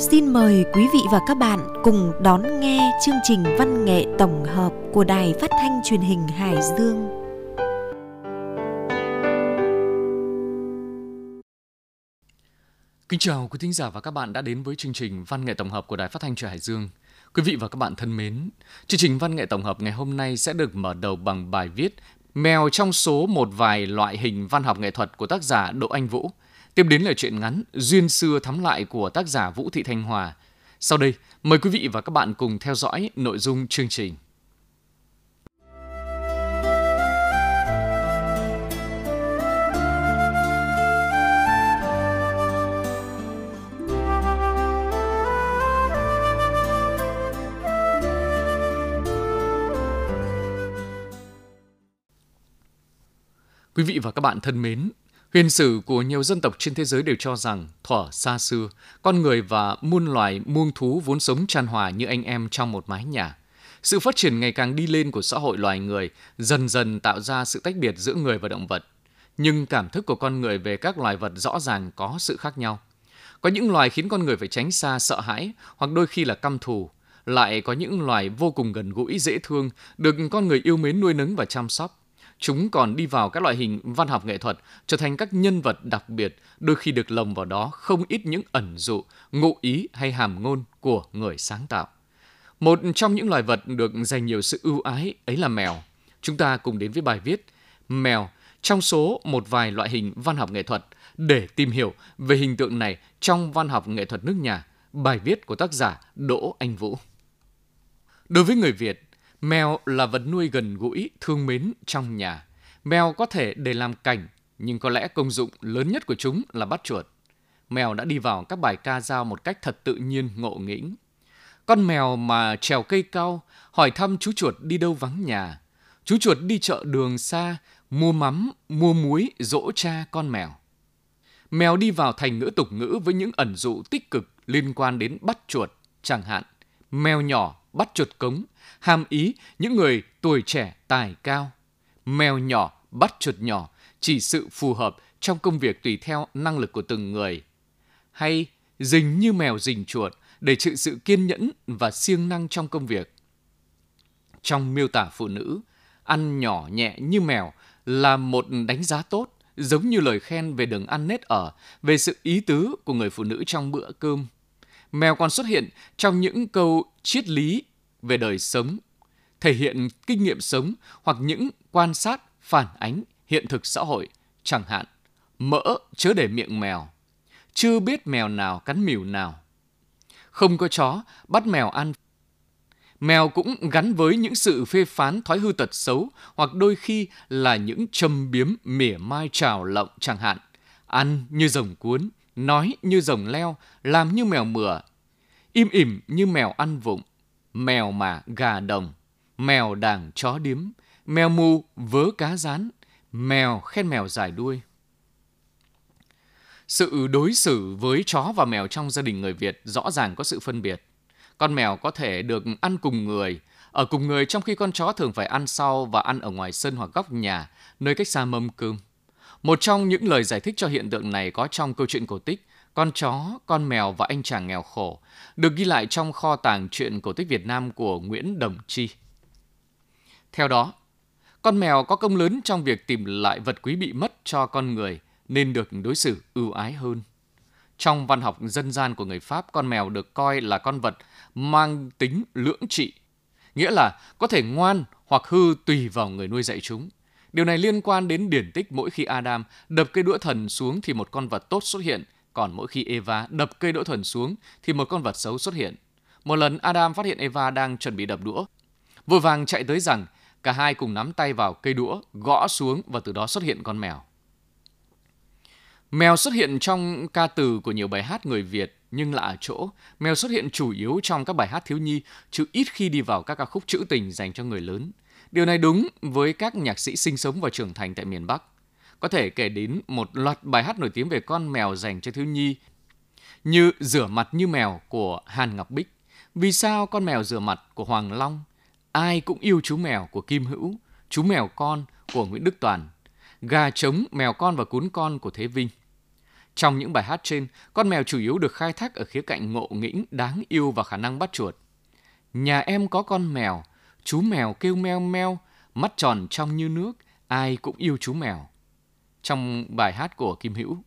Xin mời quý vị và các bạn cùng đón nghe chương trình văn nghệ tổng hợp của Đài Phát thanh Truyền hình Hải Dương. Kính chào quý thính giả và các bạn đã đến với chương trình văn nghệ tổng hợp của Đài Phát thanh Truyền Hải Dương. Quý vị và các bạn thân mến, chương trình văn nghệ tổng hợp ngày hôm nay sẽ được mở đầu bằng bài viết Mèo trong số một vài loại hình văn học nghệ thuật của tác giả Đỗ Anh Vũ. Tiếp đến là chuyện ngắn Duyên xưa thắm lại của tác giả Vũ Thị Thanh Hòa. Sau đây, mời quý vị và các bạn cùng theo dõi nội dung chương trình. Quý vị và các bạn thân mến, huyền sử của nhiều dân tộc trên thế giới đều cho rằng thuở xa xưa, con người và muôn loài muông thú vốn sống tràn hòa như anh em trong một mái nhà. Sự phát triển ngày càng đi lên của xã hội loài người dần dần tạo ra sự tách biệt giữa người và động vật. Nhưng cảm thức của con người về các loài vật rõ ràng có sự khác nhau. Có những loài khiến con người phải tránh xa, sợ hãi hoặc đôi khi là căm thù. Lại có những loài vô cùng gần gũi, dễ thương, được con người yêu mến nuôi nấng và chăm sóc Chúng còn đi vào các loại hình văn học nghệ thuật, trở thành các nhân vật đặc biệt, đôi khi được lồng vào đó không ít những ẩn dụ, ngụ ý hay hàm ngôn của người sáng tạo. Một trong những loài vật được dành nhiều sự ưu ái ấy là mèo. Chúng ta cùng đến với bài viết Mèo trong số một vài loại hình văn học nghệ thuật để tìm hiểu về hình tượng này trong văn học nghệ thuật nước nhà. Bài viết của tác giả Đỗ Anh Vũ. Đối với người Việt, Mèo là vật nuôi gần gũi, thương mến trong nhà. Mèo có thể để làm cảnh, nhưng có lẽ công dụng lớn nhất của chúng là bắt chuột. Mèo đã đi vào các bài ca dao một cách thật tự nhiên, ngộ nghĩnh. Con mèo mà trèo cây cao, hỏi thăm chú chuột đi đâu vắng nhà. Chú chuột đi chợ đường xa, mua mắm, mua muối, dỗ cha con mèo. Mèo đi vào thành ngữ tục ngữ với những ẩn dụ tích cực liên quan đến bắt chuột, chẳng hạn mèo nhỏ bắt chuột cống, hàm ý những người tuổi trẻ tài cao. Mèo nhỏ bắt chuột nhỏ chỉ sự phù hợp trong công việc tùy theo năng lực của từng người. Hay dình như mèo dình chuột để chịu sự kiên nhẫn và siêng năng trong công việc. Trong miêu tả phụ nữ, ăn nhỏ nhẹ như mèo là một đánh giá tốt, giống như lời khen về đường ăn nết ở, về sự ý tứ của người phụ nữ trong bữa cơm. Mèo còn xuất hiện trong những câu triết lý về đời sống, thể hiện kinh nghiệm sống hoặc những quan sát phản ánh hiện thực xã hội, chẳng hạn mỡ chớ để miệng mèo, chưa biết mèo nào cắn mỉu nào. Không có chó bắt mèo ăn. Mèo cũng gắn với những sự phê phán thói hư tật xấu hoặc đôi khi là những châm biếm mỉa mai trào lộng chẳng hạn. Ăn như rồng cuốn, nói như rồng leo, làm như mèo mửa, im ỉm như mèo ăn vụng, mèo mà gà đồng, mèo đàng chó điếm, mèo mù vớ cá rán, mèo khen mèo dài đuôi. Sự đối xử với chó và mèo trong gia đình người Việt rõ ràng có sự phân biệt. Con mèo có thể được ăn cùng người, ở cùng người trong khi con chó thường phải ăn sau và ăn ở ngoài sân hoặc góc nhà, nơi cách xa mâm cơm. Một trong những lời giải thích cho hiện tượng này có trong câu chuyện cổ tích Con chó, con mèo và anh chàng nghèo khổ được ghi lại trong kho tàng truyện cổ tích Việt Nam của Nguyễn Đồng Chi. Theo đó, con mèo có công lớn trong việc tìm lại vật quý bị mất cho con người nên được đối xử ưu ái hơn. Trong văn học dân gian của người Pháp, con mèo được coi là con vật mang tính lưỡng trị, nghĩa là có thể ngoan hoặc hư tùy vào người nuôi dạy chúng. Điều này liên quan đến điển tích mỗi khi Adam đập cây đũa thần xuống thì một con vật tốt xuất hiện, còn mỗi khi Eva đập cây đũa thần xuống thì một con vật xấu xuất hiện. Một lần Adam phát hiện Eva đang chuẩn bị đập đũa. Vội vàng chạy tới rằng cả hai cùng nắm tay vào cây đũa, gõ xuống và từ đó xuất hiện con mèo. Mèo xuất hiện trong ca từ của nhiều bài hát người Việt nhưng lạ ở chỗ, mèo xuất hiện chủ yếu trong các bài hát thiếu nhi chứ ít khi đi vào các ca khúc trữ tình dành cho người lớn. Điều này đúng với các nhạc sĩ sinh sống và trưởng thành tại miền Bắc. Có thể kể đến một loạt bài hát nổi tiếng về con mèo dành cho thiếu nhi như Rửa mặt như mèo của Hàn Ngọc Bích, Vì sao con mèo rửa mặt của Hoàng Long, Ai cũng yêu chú mèo của Kim Hữu, Chú mèo con của Nguyễn Đức Toàn, Gà trống, mèo con và cún con của Thế Vinh. Trong những bài hát trên, con mèo chủ yếu được khai thác ở khía cạnh ngộ nghĩnh, đáng yêu và khả năng bắt chuột. Nhà em có con mèo, chú mèo kêu meo meo, mắt tròn trong như nước, ai cũng yêu chú mèo. Trong bài hát của Kim Hữu.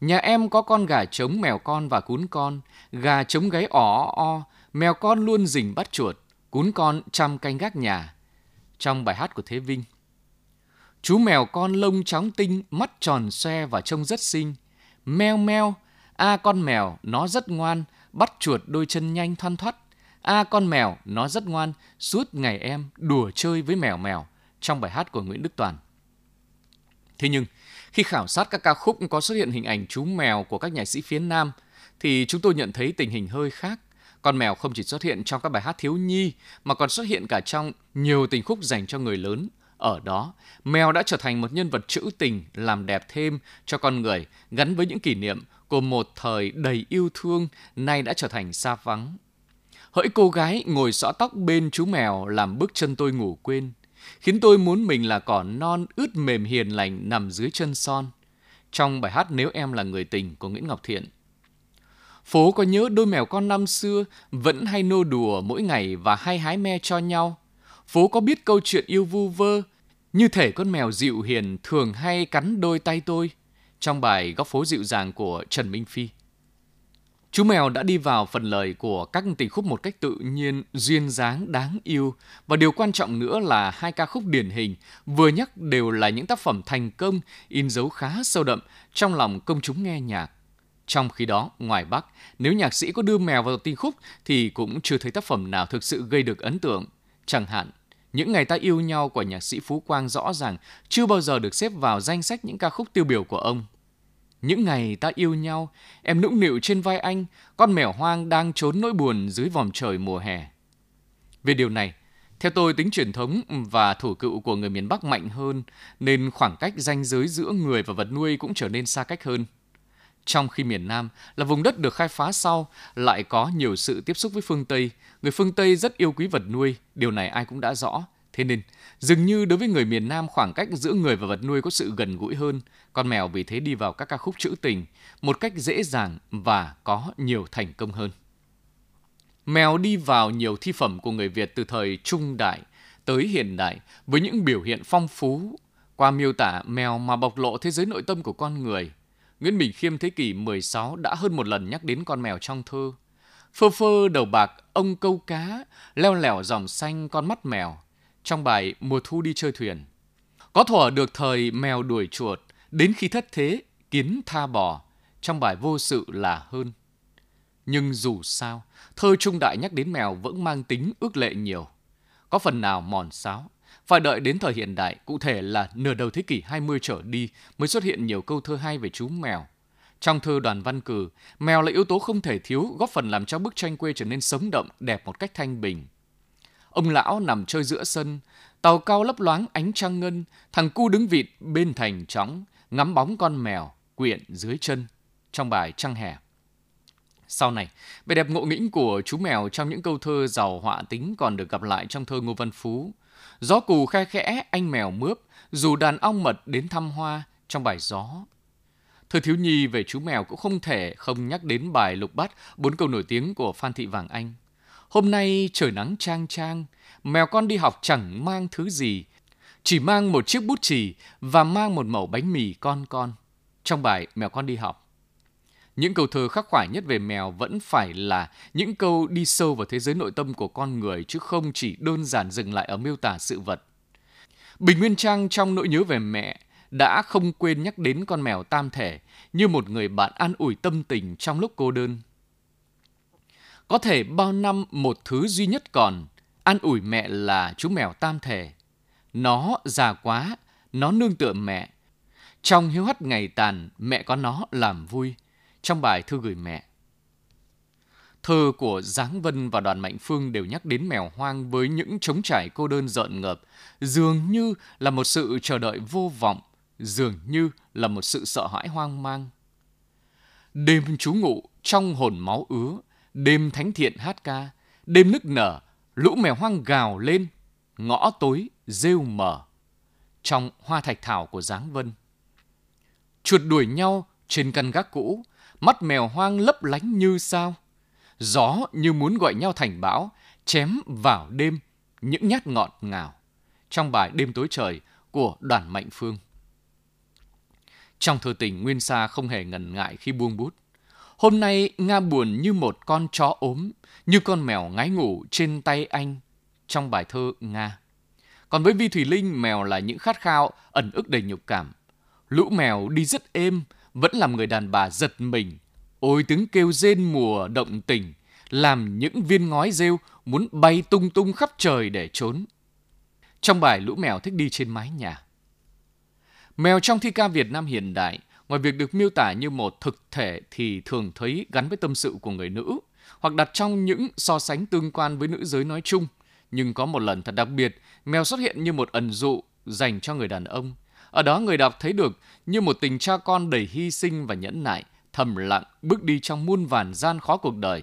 Nhà em có con gà trống mèo con và cún con, gà trống gáy ỏ o, mèo con luôn rình bắt chuột, cún con chăm canh gác nhà. Trong bài hát của Thế Vinh. Chú mèo con lông trắng tinh, mắt tròn xoe và trông rất xinh. Meo meo, a con mèo, nó rất ngoan, bắt chuột đôi chân nhanh thoăn thoắt. A con mèo, nó rất ngoan, suốt ngày em đùa chơi với mèo mèo trong bài hát của Nguyễn Đức Toàn. Thế nhưng, khi khảo sát các ca khúc có xuất hiện hình ảnh chú mèo của các nhạc sĩ phía Nam, thì chúng tôi nhận thấy tình hình hơi khác. Con mèo không chỉ xuất hiện trong các bài hát thiếu nhi, mà còn xuất hiện cả trong nhiều tình khúc dành cho người lớn. Ở đó, mèo đã trở thành một nhân vật trữ tình làm đẹp thêm cho con người, gắn với những kỷ niệm của một thời đầy yêu thương, nay đã trở thành xa vắng. Hỡi cô gái ngồi xõa tóc bên chú mèo làm bước chân tôi ngủ quên, khiến tôi muốn mình là cỏ non ướt mềm hiền lành nằm dưới chân son. Trong bài hát Nếu em là người tình của Nguyễn Ngọc Thiện. Phố có nhớ đôi mèo con năm xưa vẫn hay nô đùa mỗi ngày và hay hái me cho nhau. Phố có biết câu chuyện yêu vu vơ, như thể con mèo dịu hiền thường hay cắn đôi tay tôi. Trong bài Góc phố dịu dàng của Trần Minh Phi. Chú mèo đã đi vào phần lời của các tình khúc một cách tự nhiên, duyên dáng, đáng yêu. Và điều quan trọng nữa là hai ca khúc điển hình vừa nhắc đều là những tác phẩm thành công, in dấu khá sâu đậm trong lòng công chúng nghe nhạc. Trong khi đó, ngoài Bắc, nếu nhạc sĩ có đưa mèo vào tình khúc thì cũng chưa thấy tác phẩm nào thực sự gây được ấn tượng. Chẳng hạn, những ngày ta yêu nhau của nhạc sĩ Phú Quang rõ ràng chưa bao giờ được xếp vào danh sách những ca khúc tiêu biểu của ông. Những ngày ta yêu nhau, em nũng nịu trên vai anh, con mèo hoang đang trốn nỗi buồn dưới vòm trời mùa hè. Về điều này, theo tôi tính truyền thống và thủ cựu của người miền Bắc mạnh hơn, nên khoảng cách ranh giới giữa người và vật nuôi cũng trở nên xa cách hơn. Trong khi miền Nam là vùng đất được khai phá sau, lại có nhiều sự tiếp xúc với phương Tây, người phương Tây rất yêu quý vật nuôi, điều này ai cũng đã rõ. Thế nên, dường như đối với người miền Nam khoảng cách giữa người và vật nuôi có sự gần gũi hơn, con mèo vì thế đi vào các ca khúc trữ tình một cách dễ dàng và có nhiều thành công hơn. Mèo đi vào nhiều thi phẩm của người Việt từ thời trung đại tới hiện đại với những biểu hiện phong phú. Qua miêu tả mèo mà bộc lộ thế giới nội tâm của con người, Nguyễn Bình Khiêm thế kỷ 16 đã hơn một lần nhắc đến con mèo trong thơ. Phơ phơ đầu bạc, ông câu cá, leo lẻo dòng xanh con mắt mèo, trong bài Mùa thu đi chơi thuyền. Có thuở được thời mèo đuổi chuột, đến khi thất thế, kiến tha bò, trong bài vô sự là hơn. Nhưng dù sao, thơ trung đại nhắc đến mèo vẫn mang tính ước lệ nhiều. Có phần nào mòn sáo, phải đợi đến thời hiện đại, cụ thể là nửa đầu thế kỷ 20 trở đi mới xuất hiện nhiều câu thơ hay về chú mèo. Trong thơ đoàn văn cử, mèo là yếu tố không thể thiếu góp phần làm cho bức tranh quê trở nên sống động, đẹp một cách thanh bình. Ông lão nằm chơi giữa sân, tàu cao lấp loáng ánh trăng ngân, thằng cu đứng vịt bên thành trống, ngắm bóng con mèo quyện dưới chân trong bài Trăng hè. Sau này, vẻ đẹp ngộ nghĩnh của chú mèo trong những câu thơ giàu họa tính còn được gặp lại trong thơ Ngô Văn Phú. Gió cù khe khẽ, anh mèo mướp, dù đàn ong mật đến thăm hoa trong bài Gió. Thơ thiếu nhi về chú mèo cũng không thể không nhắc đến bài lục bát bốn câu nổi tiếng của Phan Thị Vàng Anh. Hôm nay trời nắng trang trang, mèo con đi học chẳng mang thứ gì, chỉ mang một chiếc bút chì và mang một mẩu bánh mì con con. Trong bài Mèo con đi học. Những câu thơ khắc khoải nhất về mèo vẫn phải là những câu đi sâu vào thế giới nội tâm của con người chứ không chỉ đơn giản dừng lại ở miêu tả sự vật. Bình Nguyên Trang trong nỗi nhớ về mẹ đã không quên nhắc đến con mèo tam thể như một người bạn an ủi tâm tình trong lúc cô đơn. Có thể bao năm một thứ duy nhất còn, an ủi mẹ là chú mèo tam thể. Nó già quá, nó nương tựa mẹ. Trong hiếu hắt ngày tàn, mẹ có nó làm vui. Trong bài thư gửi mẹ. Thơ của Giáng Vân và Đoàn Mạnh Phương đều nhắc đến mèo hoang với những trống trải cô đơn rợn ngợp, dường như là một sự chờ đợi vô vọng, dường như là một sự sợ hãi hoang mang. Đêm chú ngụ trong hồn máu ứa, đêm thánh thiện hát ca, đêm nức nở, lũ mèo hoang gào lên, ngõ tối rêu mờ. Trong hoa thạch thảo của Giáng Vân. Chuột đuổi nhau, trên căn gác cũ, mắt mèo hoang lấp lánh như sao. Gió như muốn gọi nhau thành bão, chém vào đêm những nhát ngọt ngào. Trong bài Đêm tối trời của đoàn Mạnh Phương. Trong thơ tình, Nguyên Sa không hề ngần ngại khi buông bút. Hôm nay Nga buồn như một con chó ốm, như con mèo ngái ngủ trên tay anh trong bài thơ Nga. Còn với Vi Thủy Linh, mèo là những khát khao, ẩn ức đầy nhục cảm. Lũ mèo đi rất êm, vẫn làm người đàn bà giật mình. Ôi tiếng kêu rên mùa động tình, làm những viên ngói rêu muốn bay tung tung khắp trời để trốn. Trong bài Lũ mèo thích đi trên mái nhà. Mèo trong thi ca Việt Nam hiện đại, ngoài việc được miêu tả như một thực thể thì thường thấy gắn với tâm sự của người nữ, hoặc đặt trong những so sánh tương quan với nữ giới nói chung. Nhưng có một lần thật đặc biệt, mèo xuất hiện như một ẩn dụ dành cho người đàn ông. Ở đó người đọc thấy được như một tình cha con đầy hy sinh và nhẫn nại, thầm lặng bước đi trong muôn vàn gian khó cuộc đời.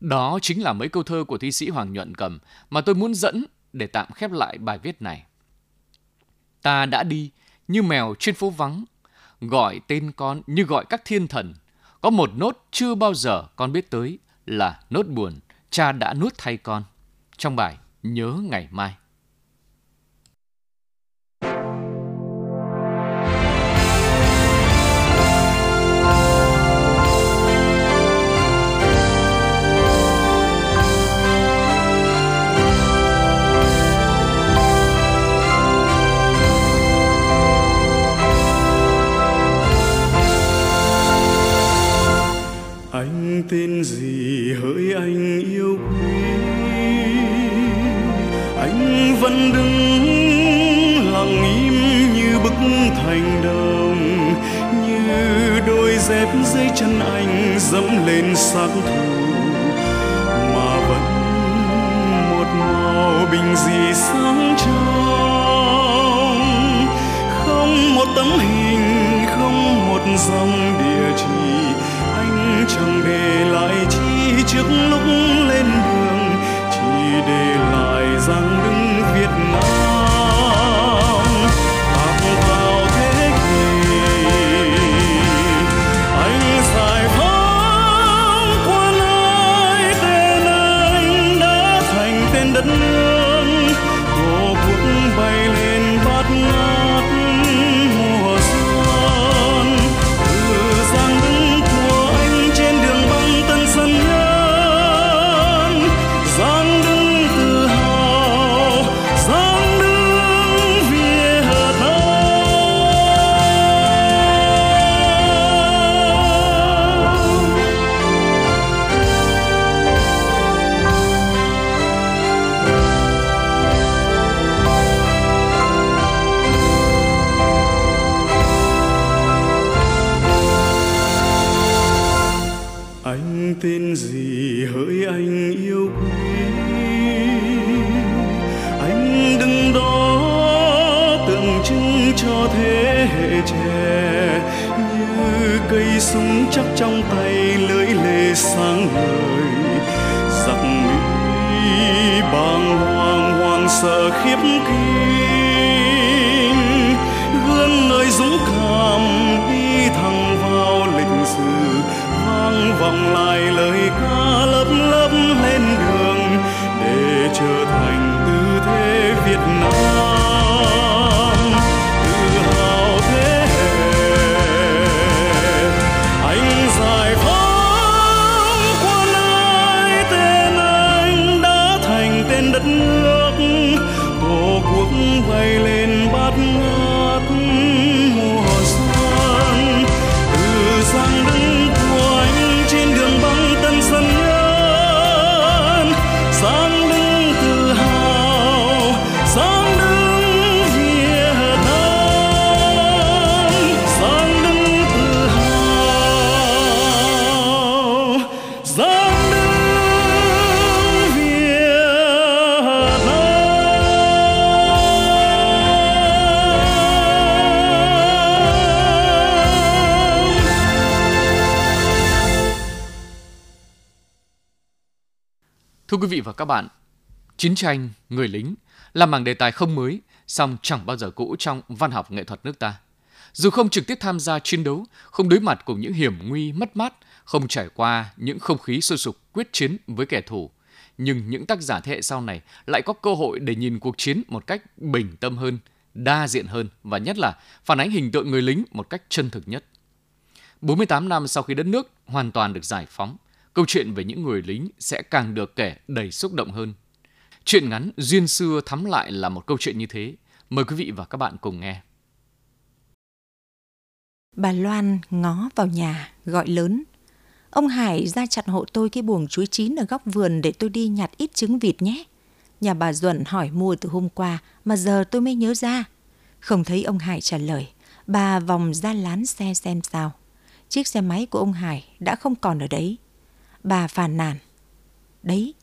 Đó chính là mấy câu thơ của thi sĩ Hoàng Nhuận Cầm mà tôi muốn dẫn để tạm khép lại bài viết này. Ta đã đi như mèo trên phố vắng, gọi tên con như gọi các thiên thần. Có một nốt chưa bao giờ con biết tới là nốt buồn, cha đã nuốt thay con. Trong bài Nhớ ngày mai. Tên gì hỡi anh yêu quý? Anh vẫn đứng lặng im như bức thành đồng, như đôi dép dưới chân anh dẫm lên xác thù, mà vẫn một màu bình dị sáng trong. Không một tấm hình, không một dòng các bạn, chiến tranh, người lính là mảng đề tài không mới, song chẳng bao giờ cũ trong văn học nghệ thuật nước ta. Dù không trực tiếp tham gia chiến đấu, không đối mặt cùng những hiểm nguy mất mát, không trải qua những không khí sôi sục quyết chiến với kẻ thù, nhưng những tác giả thế hệ sau này lại có cơ hội để nhìn cuộc chiến một cách bình tâm hơn, đa diện hơn và nhất là phản ánh hình tượng người lính một cách chân thực nhất. 48 năm sau khi đất nước hoàn toàn được giải phóng, câu chuyện về những người lính sẽ càng được kể đầy xúc động hơn. Chuyện ngắn Duyên xưa thắm lại là một câu chuyện như thế. Mời quý vị và các bạn cùng nghe. Bà Loan ngó vào nhà, gọi lớn. Ông Hải ra chặt hộ tôi cái buồng chuối chín ở góc vườn để tôi đi nhặt ít trứng vịt nhé. Nhà bà Duẩn hỏi mua từ hôm qua mà giờ tôi mới nhớ ra. Không thấy ông Hải trả lời, bà vòng ra lán xe xem sao. Chiếc xe máy của ông Hải đã không còn ở đấy. Bà phàn nàn. Đấy,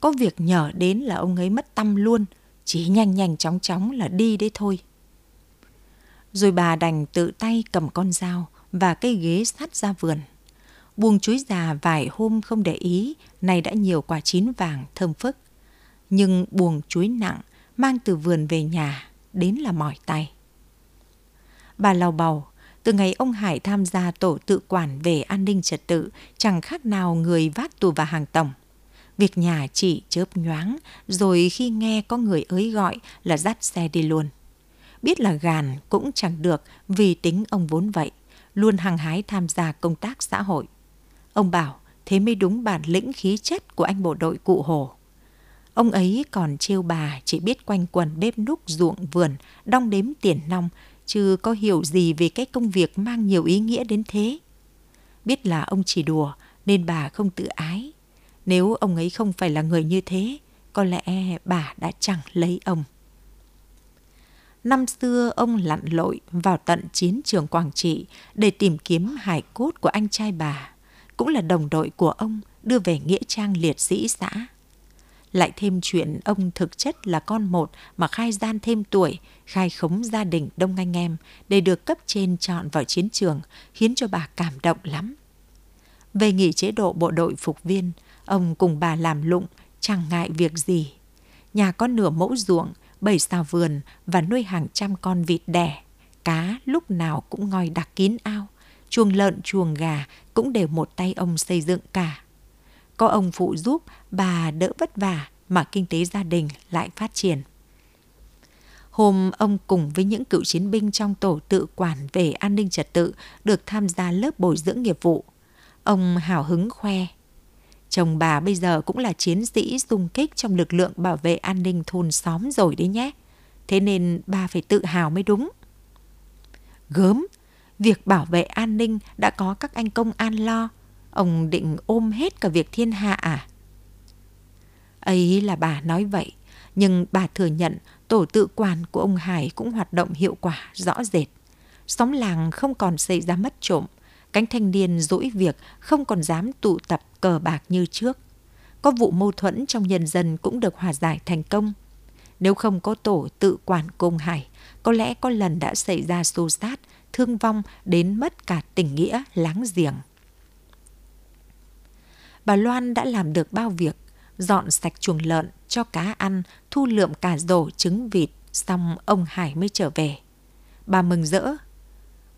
có việc nhờ đến là ông ấy mất tâm luôn, chỉ nhanh nhanh chóng chóng là đi đấy thôi. Rồi bà đành tự tay cầm con dao và cây ghế sắt ra vườn. Buông chuối già vài hôm không để ý, nay đã nhiều quả chín vàng thơm phức. Nhưng buồng chuối nặng mang từ vườn về nhà đến là mỏi tay. Bà lau bầu, từ ngày ông Hải tham gia tổ tự quản về an ninh trật tự, chẳng khác nào người vác tù và hàng tổng. Việc nhà chỉ chớp nhoáng, rồi khi nghe có người ới gọi là dắt xe đi luôn. Biết là gàn cũng chẳng được vì tính ông vốn vậy, luôn hăng hái tham gia công tác xã hội. Ông bảo thế mới đúng bản lĩnh khí chất của anh bộ đội cụ Hồ. Ông ấy còn trêu bà chỉ biết quanh quần bếp núc ruộng vườn, đong đếm tiền nong, chứ có hiểu gì về cái công việc mang nhiều ý nghĩa đến thế. Biết là ông chỉ đùa nên bà không tự ái. Nếu ông ấy không phải là người như thế, có lẽ bà đã chẳng lấy ông. Năm xưa ông lặn lội vào tận chiến trường Quảng Trị để tìm kiếm hải cốt của anh trai bà, cũng là đồng đội của ông đưa về Nghĩa Trang liệt sĩ xã. Lại thêm chuyện ông thực chất là con một mà khai gian thêm tuổi, khai khống gia đình đông anh em để được cấp trên chọn vào chiến trường, khiến cho bà cảm động lắm. Về nghỉ chế độ bộ đội phục viên, ông cùng bà làm lụng, chẳng ngại việc gì. Nhà có nửa mẫu ruộng, bảy xào vườn và nuôi hàng trăm con vịt đẻ. Cá lúc nào cũng ngòi đặc kín ao, chuồng lợn chuồng gà cũng đều một tay ông xây dựng cả. Có ông phụ giúp, bà đỡ vất vả mà kinh tế gia đình lại phát triển. Hôm ông cùng với những cựu chiến binh trong tổ tự quản về an ninh trật tự được tham gia lớp bồi dưỡng nghiệp vụ. Ông hào hứng khoe. Chồng bà bây giờ cũng là chiến sĩ xung kích trong lực lượng bảo vệ an ninh thôn xóm rồi đấy nhé. Thế nên bà phải tự hào mới đúng. Gớm, việc bảo vệ an ninh đã có các anh công an lo. Ông định ôm hết cả việc thiên hạ à? Ấy là bà nói vậy, nhưng bà thừa nhận tổ tự quản của ông Hải cũng hoạt động hiệu quả rõ rệt. Xóm làng không còn xảy ra mất trộm, cánh thanh niên dỗi việc không còn dám tụ tập cờ bạc như trước. Có vụ mâu thuẫn trong nhân dân cũng được hòa giải thành công. Nếu không có tổ tự quản của ông Hải, có lẽ có lần đã xảy ra xô xát, thương vong đến mất cả tình nghĩa láng giềng. Bà Loan đã làm được bao việc, dọn sạch chuồng lợn, cho cá ăn, thu lượm cả rổ trứng vịt, xong ông Hải mới trở về. Bà mừng rỡ.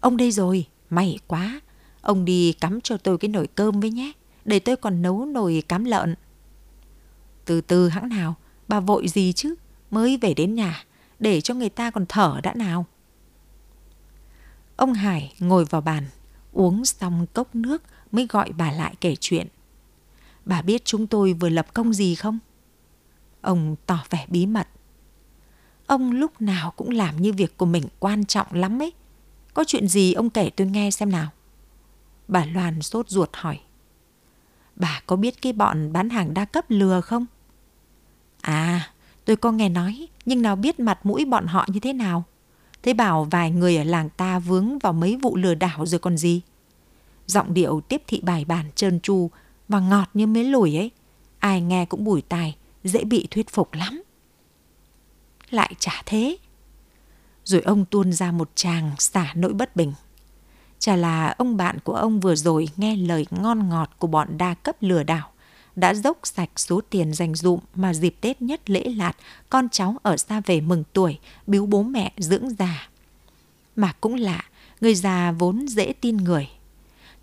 Ông đây rồi, may quá. Ông đi cắm cho tôi cái nồi cơm với nhé, để tôi còn nấu nồi cám lợn. Từ từ hãng nào, bà vội gì chứ, mới về đến nhà, để cho người ta còn thở đã nào. Ông Hải ngồi vào bàn, uống xong cốc nước mới gọi bà lại kể chuyện. Bà biết chúng tôi vừa lập công gì không? Ông tỏ vẻ bí mật. Ông lúc nào cũng làm như việc của mình quan trọng lắm ấy. Có chuyện gì ông kể tôi nghe xem nào. Bà Loan sốt ruột hỏi. Bà có biết cái bọn bán hàng đa cấp lừa không? À, tôi có nghe nói, nhưng nào biết mặt mũi bọn họ như thế nào. Thế bảo vài người ở làng ta vướng vào mấy vụ lừa đảo rồi còn gì. Giọng điệu tiếp thị bài bản trơn tru và ngọt như mế lùi ấy. Ai nghe cũng bùi tài, dễ bị thuyết phục lắm. Lại chả thế. Rồi ông tuôn ra một chàng xả nỗi bất bình. Chả là ông bạn của ông vừa rồi nghe lời ngon ngọt của bọn đa cấp lừa đảo, đã dốc sạch số tiền dành dụm mà dịp Tết nhất lễ lạt con cháu ở xa về mừng tuổi, biếu bố mẹ dưỡng già. Mà cũng lạ, Người già vốn dễ tin người.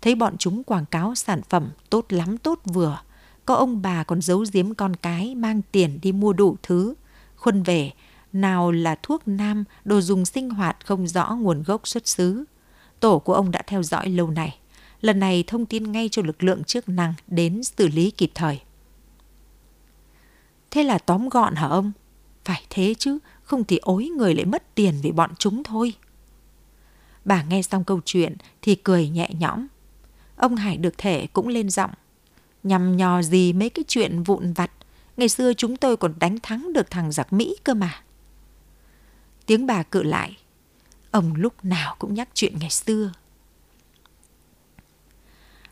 Thấy bọn chúng quảng cáo sản phẩm tốt lắm tốt vừa. Có ông bà còn giấu giếm con cái mang tiền đi mua đủ thứ. Khuân về, nào là thuốc nam, đồ dùng sinh hoạt không rõ nguồn gốc xuất xứ. Tổ của ông đã theo dõi lâu nay. Lần này thông tin ngay cho lực lượng chức năng đến xử lý kịp thời. Thế là tóm gọn hả ông? Phải thế chứ, không thì ối người lại mất tiền vì bọn chúng thôi. Bà nghe xong câu chuyện thì cười nhẹ nhõm. Ông Hải được thể cũng lên giọng. Nhằm nhò gì mấy cái chuyện vụn vặt. Ngày xưa chúng tôi còn đánh thắng được thằng giặc Mỹ cơ mà. Tiếng bà cự lại. Ông lúc nào cũng nhắc chuyện ngày xưa.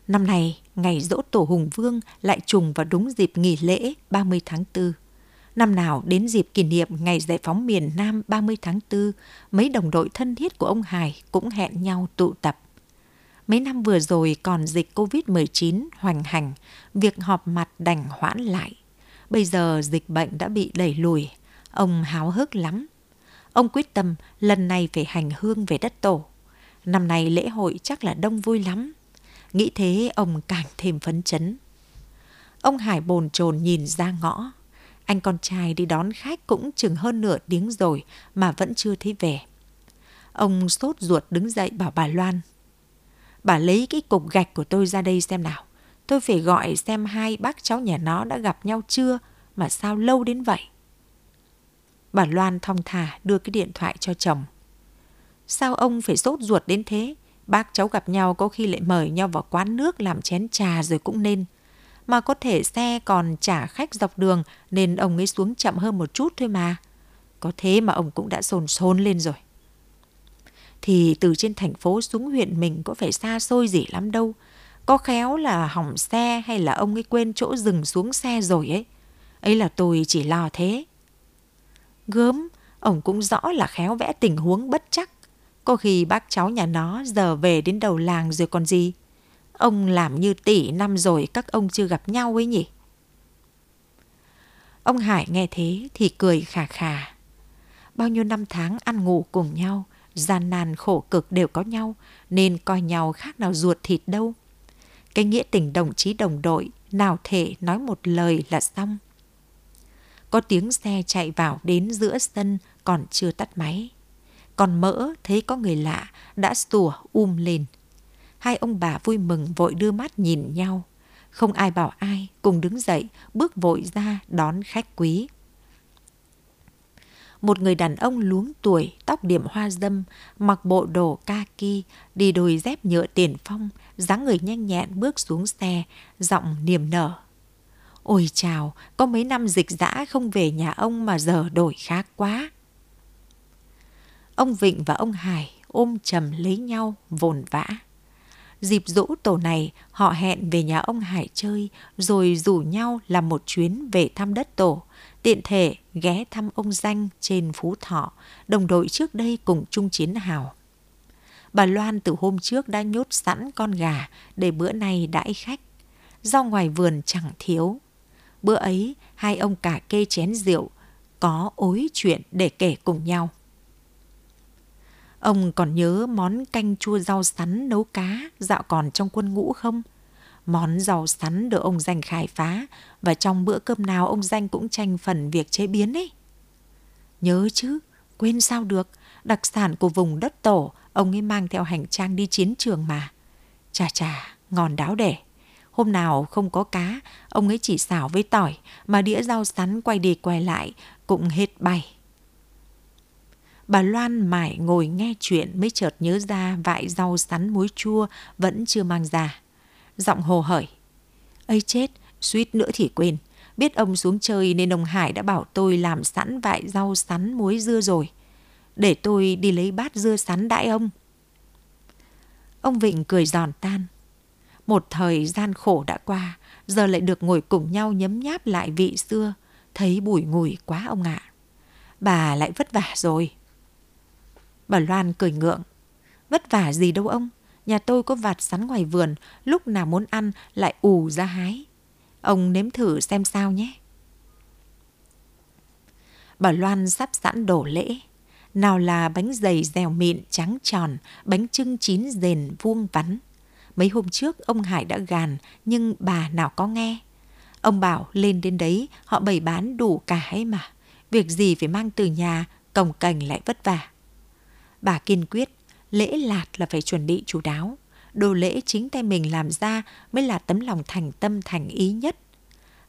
Năm nay, ngày dỗ tổ Hùng Vương lại trùng vào đúng dịp nghỉ lễ 30 tháng 4. Năm nào đến dịp kỷ niệm ngày giải phóng miền Nam 30 tháng 4, mấy đồng đội thân thiết của ông Hải cũng hẹn nhau tụ tập. Mấy năm vừa rồi còn dịch Covid-19 hoành hành, việc họp mặt đành hoãn lại. Bây giờ dịch bệnh đã bị đẩy lùi, ông háo hức lắm. Ông quyết tâm lần này phải hành hương về đất tổ. Năm nay lễ hội chắc là đông vui lắm. Nghĩ thế ông càng thêm phấn chấn. Ông Hải bồn chồn nhìn ra ngõ. Anh con trai đi đón khách cũng chừng hơn nửa tiếng rồi mà vẫn chưa thấy về. Ông sốt ruột đứng dậy bảo bà Loan. Bà lấy cái cục gạch của tôi ra đây xem nào. Tôi phải gọi xem hai bác cháu nhà nó đã gặp nhau chưa, mà sao lâu đến vậy. Bà Loan thong thả đưa cái điện thoại cho chồng. Sao ông phải sốt ruột đến thế? Bác cháu gặp nhau có khi lại mời nhau vào quán nước làm chén trà rồi cũng nên. Mà có thể xe còn trả khách dọc đường, nên ông ấy xuống chậm hơn một chút thôi mà. Có thế mà ông cũng đã sồn sồn lên rồi. Thì từ trên thành phố xuống huyện mình có phải xa xôi gì lắm đâu. Có khéo là hỏng xe hay là ông ấy quên chỗ dừng xuống xe rồi ấy. Ấy là tôi chỉ lo thế. Gớm, ông cũng rõ là khéo vẽ tình huống bất chắc. Có khi bác cháu nhà nó giờ về đến đầu làng rồi còn gì. Ông làm như tỷ năm rồi các ông chưa gặp nhau ấy nhỉ? Ông Hải nghe thế thì cười khà khà. Bao nhiêu năm tháng ăn ngủ cùng nhau, gian nan khổ cực đều có nhau, nên coi nhau khác nào ruột thịt đâu. Cái nghĩa tình đồng chí đồng đội, nào thể nói một lời là xong. Có tiếng xe chạy vào đến giữa sân còn chưa tắt máy. Còn mỡ thấy có người lạ đã sủa um lên. Hai ông bà vui mừng vội đưa mắt nhìn nhau. Không ai bảo ai, cùng đứng dậy, bước vội ra đón khách quý. Một người đàn ông luống tuổi, tóc điểm hoa dâm, mặc bộ đồ kaki, đi đôi dép nhựa tiền phong, dáng người nhanh nhẹn bước xuống xe, giọng niềm nở. Ôi chào, có mấy năm dịch dã không về nhà ông mà giờ đổi khác quá. Ông Vịnh và ông Hải ôm chầm lấy nhau vồn vã. Dịp dỗ tổ này, họ hẹn về nhà ông Hải chơi, rồi rủ nhau làm một chuyến về thăm đất tổ, tiện thể ghé thăm ông Danh trên Phú Thọ, đồng đội trước đây cùng chung chiến hào. Bà Loan từ hôm trước đã nhốt sẵn con gà để bữa nay đãi khách. Rau ngoài vườn chẳng thiếu. Bữa ấy, hai ông cả kê chén rượu, có ối chuyện để kể cùng nhau. Ông còn nhớ món canh chua rau sắn nấu cá dạo còn trong quân ngũ không? Món rau sắn được ông Danh khai phá và trong bữa cơm nào ông Danh cũng tranh phần việc chế biến ấy. Nhớ chứ, quên sao được, đặc sản của vùng đất tổ ông ấy mang theo hành trang đi chiến trường mà. Chà chà, ngon đáo đẻ. Hôm nào không có cá, ông ấy chỉ xào với tỏi mà đĩa rau sắn quay đi quay lại cũng hết bay. Bà Loan mải ngồi nghe chuyện mới chợt nhớ ra vại rau sắn muối chua vẫn chưa mang ra. Giọng hồ hởi. ấy chết, suýt nữa thì quên. Biết ông xuống chơi nên ông Hải đã bảo tôi làm sẵn vại rau sắn muối dưa rồi. Để tôi đi lấy bát dưa sắn đãi ông. Ông Vịnh cười giòn tan. Một thời gian khổ đã qua, giờ lại được ngồi cùng nhau nhấm nháp lại vị xưa. Thấy bùi ngùi quá ông ạ. Bà lại vất vả rồi. Bà Loan cười ngượng. Vất vả gì đâu ông. Nhà tôi có vạt sắn ngoài vườn, lúc nào muốn ăn lại ù ra hái. Ông nếm thử xem sao nhé. Bà Loan sắp sẵn đổ lễ. Nào là bánh dày dẻo mịn trắng tròn, bánh trưng chín rền vuông vắn. Mấy hôm trước ông Hải đã gàn, nhưng bà nào có nghe. Ông bảo lên đến đấy họ bày bán đủ cả ấy mà. Việc gì phải mang từ nhà, cồng cành lại vất vả. Bà kiên quyết, lễ lạt là phải chuẩn bị chú đáo. Đồ lễ chính tay mình làm ra mới là tấm lòng thành tâm thành ý nhất.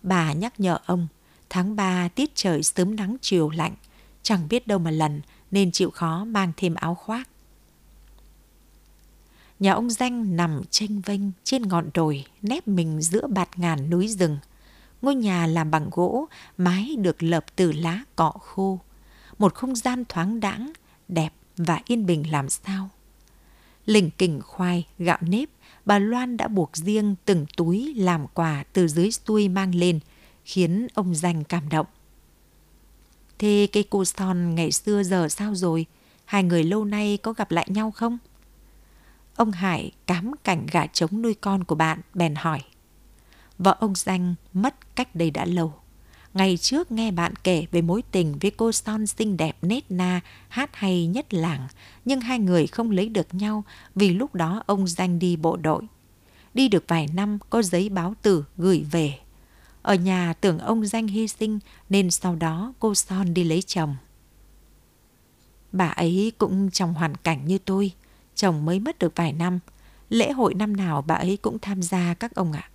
Bà nhắc nhở ông, tháng 3 tiết trời sớm nắng chiều lạnh, chẳng biết đâu mà lần nên chịu khó mang thêm áo khoác. Nhà ông Danh nằm tranh vênh trên ngọn đồi, nép mình giữa bạt ngàn núi rừng. Ngôi nhà làm bằng gỗ, mái được lợp từ lá cọ khô. Một không gian thoáng đãng, đẹp và yên bình làm sao. Lình kình khoai, gạo nếp, bà Loan đã buộc riêng từng túi làm quà từ dưới xuôi mang lên, khiến ông Danh cảm động. Thế cây cô son ngày xưa giờ sao rồi? Hai người lâu nay có gặp lại nhau không? Ông Hải cám cảnh gà trống nuôi con của bạn bèn hỏi. Vợ ông Danh mất cách đây đã lâu. Ngày trước nghe bạn kể về mối tình với cô son xinh đẹp nết na, hát hay nhất làng, nhưng hai người không lấy được nhau vì lúc đó ông Danh đi bộ đội. Đi được vài năm có giấy báo tử gửi về. Ở nhà tưởng ông Danh hy sinh nên sau đó cô Son đi lấy chồng. Bà ấy cũng trong hoàn cảnh như tôi, chồng mới mất được vài năm. Lễ hội năm nào bà ấy cũng tham gia các ông ạ.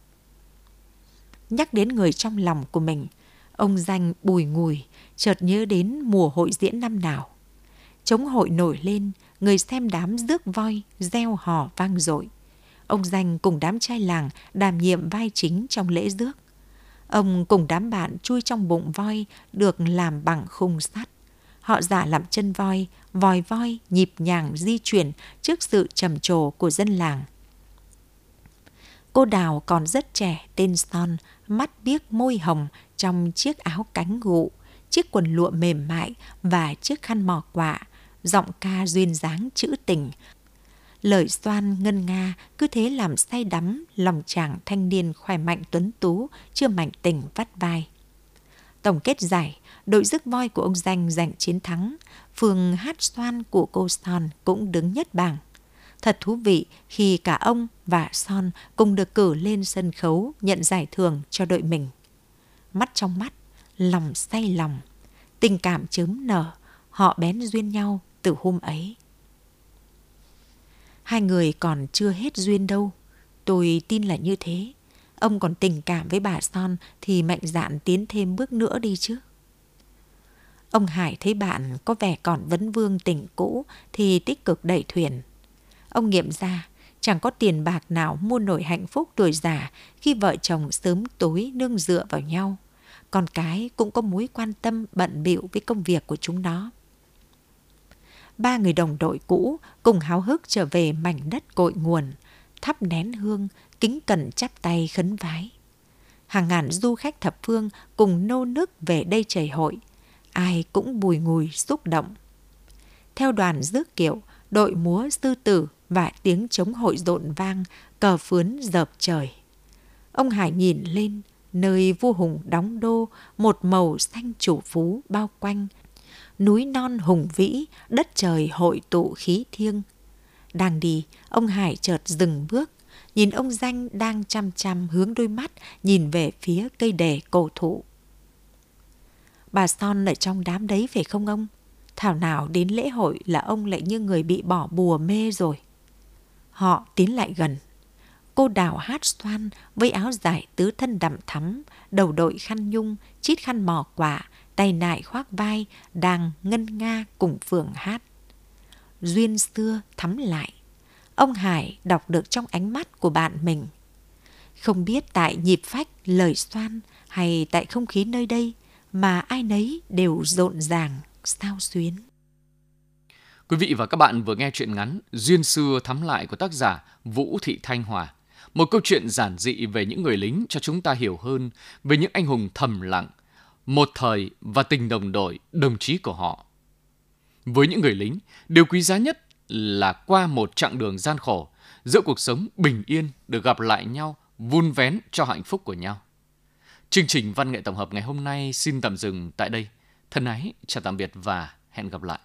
Nhắc đến người trong lòng của mình, ông danh bùi ngùi, chợt nhớ đến mùa hội diễn năm nào. Chống hội nổi lên, người xem đám rước voi, gieo hò vang dội. Ông danh cùng đám trai làng đảm nhiệm vai chính trong lễ rước. Ông cùng đám bạn chui trong bụng voi được làm bằng khung sắt. Họ giả làm chân voi, vòi voi nhịp nhàng di chuyển trước sự trầm trồ của dân làng. Cô Đào còn rất trẻ, tên Son, mắt biếc môi hồng trong chiếc áo cánh gụ, chiếc quần lụa mềm mại và chiếc khăn mò quạ, giọng ca duyên dáng trữ tình. Lời xoan ngân nga cứ thế làm say đắm lòng chàng thanh niên khỏe mạnh tuấn tú, chưa mạnh tình vắt vai. Tổng kết giải, đội rước voi của ông Danh giành chiến thắng, phường hát xoan của cô Son cũng đứng nhất bảng. Thật thú vị khi cả ông và Son cùng được cử lên sân khấu nhận giải thưởng cho đội mình. Trong mắt, lòng say lòng, tình cảm chớm nở, họ bén duyên nhau từ hôm ấy. Hai người còn chưa hết duyên đâu, tôi tin là như thế. Ông còn tình cảm với bà Son thì mạnh dạn tiến thêm bước nữa đi chứ. Ông Hải thấy bạn có vẻ còn vấn vương tình cũ thì tích cực đẩy thuyền. Ông nghiệm ra chẳng có tiền bạc nào mua nổi hạnh phúc tuổi già khi vợ chồng sớm tối nương dựa vào nhau. Con cái cũng có mối quan tâm bận bịu với công việc của chúng nó. Ba người đồng đội cũ cùng háo hức trở về mảnh đất cội nguồn, thắp nén hương, kính cẩn chắp tay khấn vái. Hàng ngàn du khách thập phương cùng nô nức về đây trời hội, ai cũng bùi ngùi xúc động. Theo đoàn rước kiệu, đội múa sư tử và tiếng chống hội rộn vang, cờ phướn dợp trời. Ông Hải nhìn lên, nơi vua hùng đóng đô, một màu xanh chủ phú bao quanh. Núi non hùng vĩ, đất trời hội tụ khí thiêng. Đang đi, ông Hải chợt dừng bước, nhìn ông Danh đang chăm chăm hướng đôi mắt nhìn về phía cây đề cổ thụ. Bà Son ở trong đám đấy phải không ông? Thảo nào đến lễ hội là ông lại như người bị bỏ bùa mê rồi. Họ tiến lại gần. Cô đào hát xoan với áo dài tứ thân đậm thắm, đầu đội khăn nhung, chít khăn mỏ quả, tay nại khoác vai, đang ngân nga cùng phường hát. Duyên xưa thắm lại. Ông Hải đọc được trong ánh mắt của bạn mình. Không biết tại nhịp phách lời xoan hay tại không khí nơi đây mà ai nấy đều rộn ràng, sao xuyến. Quý vị và các bạn vừa nghe chuyện ngắn Duyên xưa thắm lại của tác giả Vũ Thị Thanh Hòa. Một câu chuyện giản dị về những người lính cho chúng ta hiểu hơn về những anh hùng thầm lặng, một thời và tình đồng đội, đồng chí của họ. Với những người lính, điều quý giá nhất là qua một chặng đường gian khổ, giữa cuộc sống bình yên được gặp lại nhau, vun vén cho hạnh phúc của nhau. Chương trình văn nghệ tổng hợp ngày hôm nay xin tạm dừng tại đây. Thân ái, chào tạm biệt và hẹn gặp lại.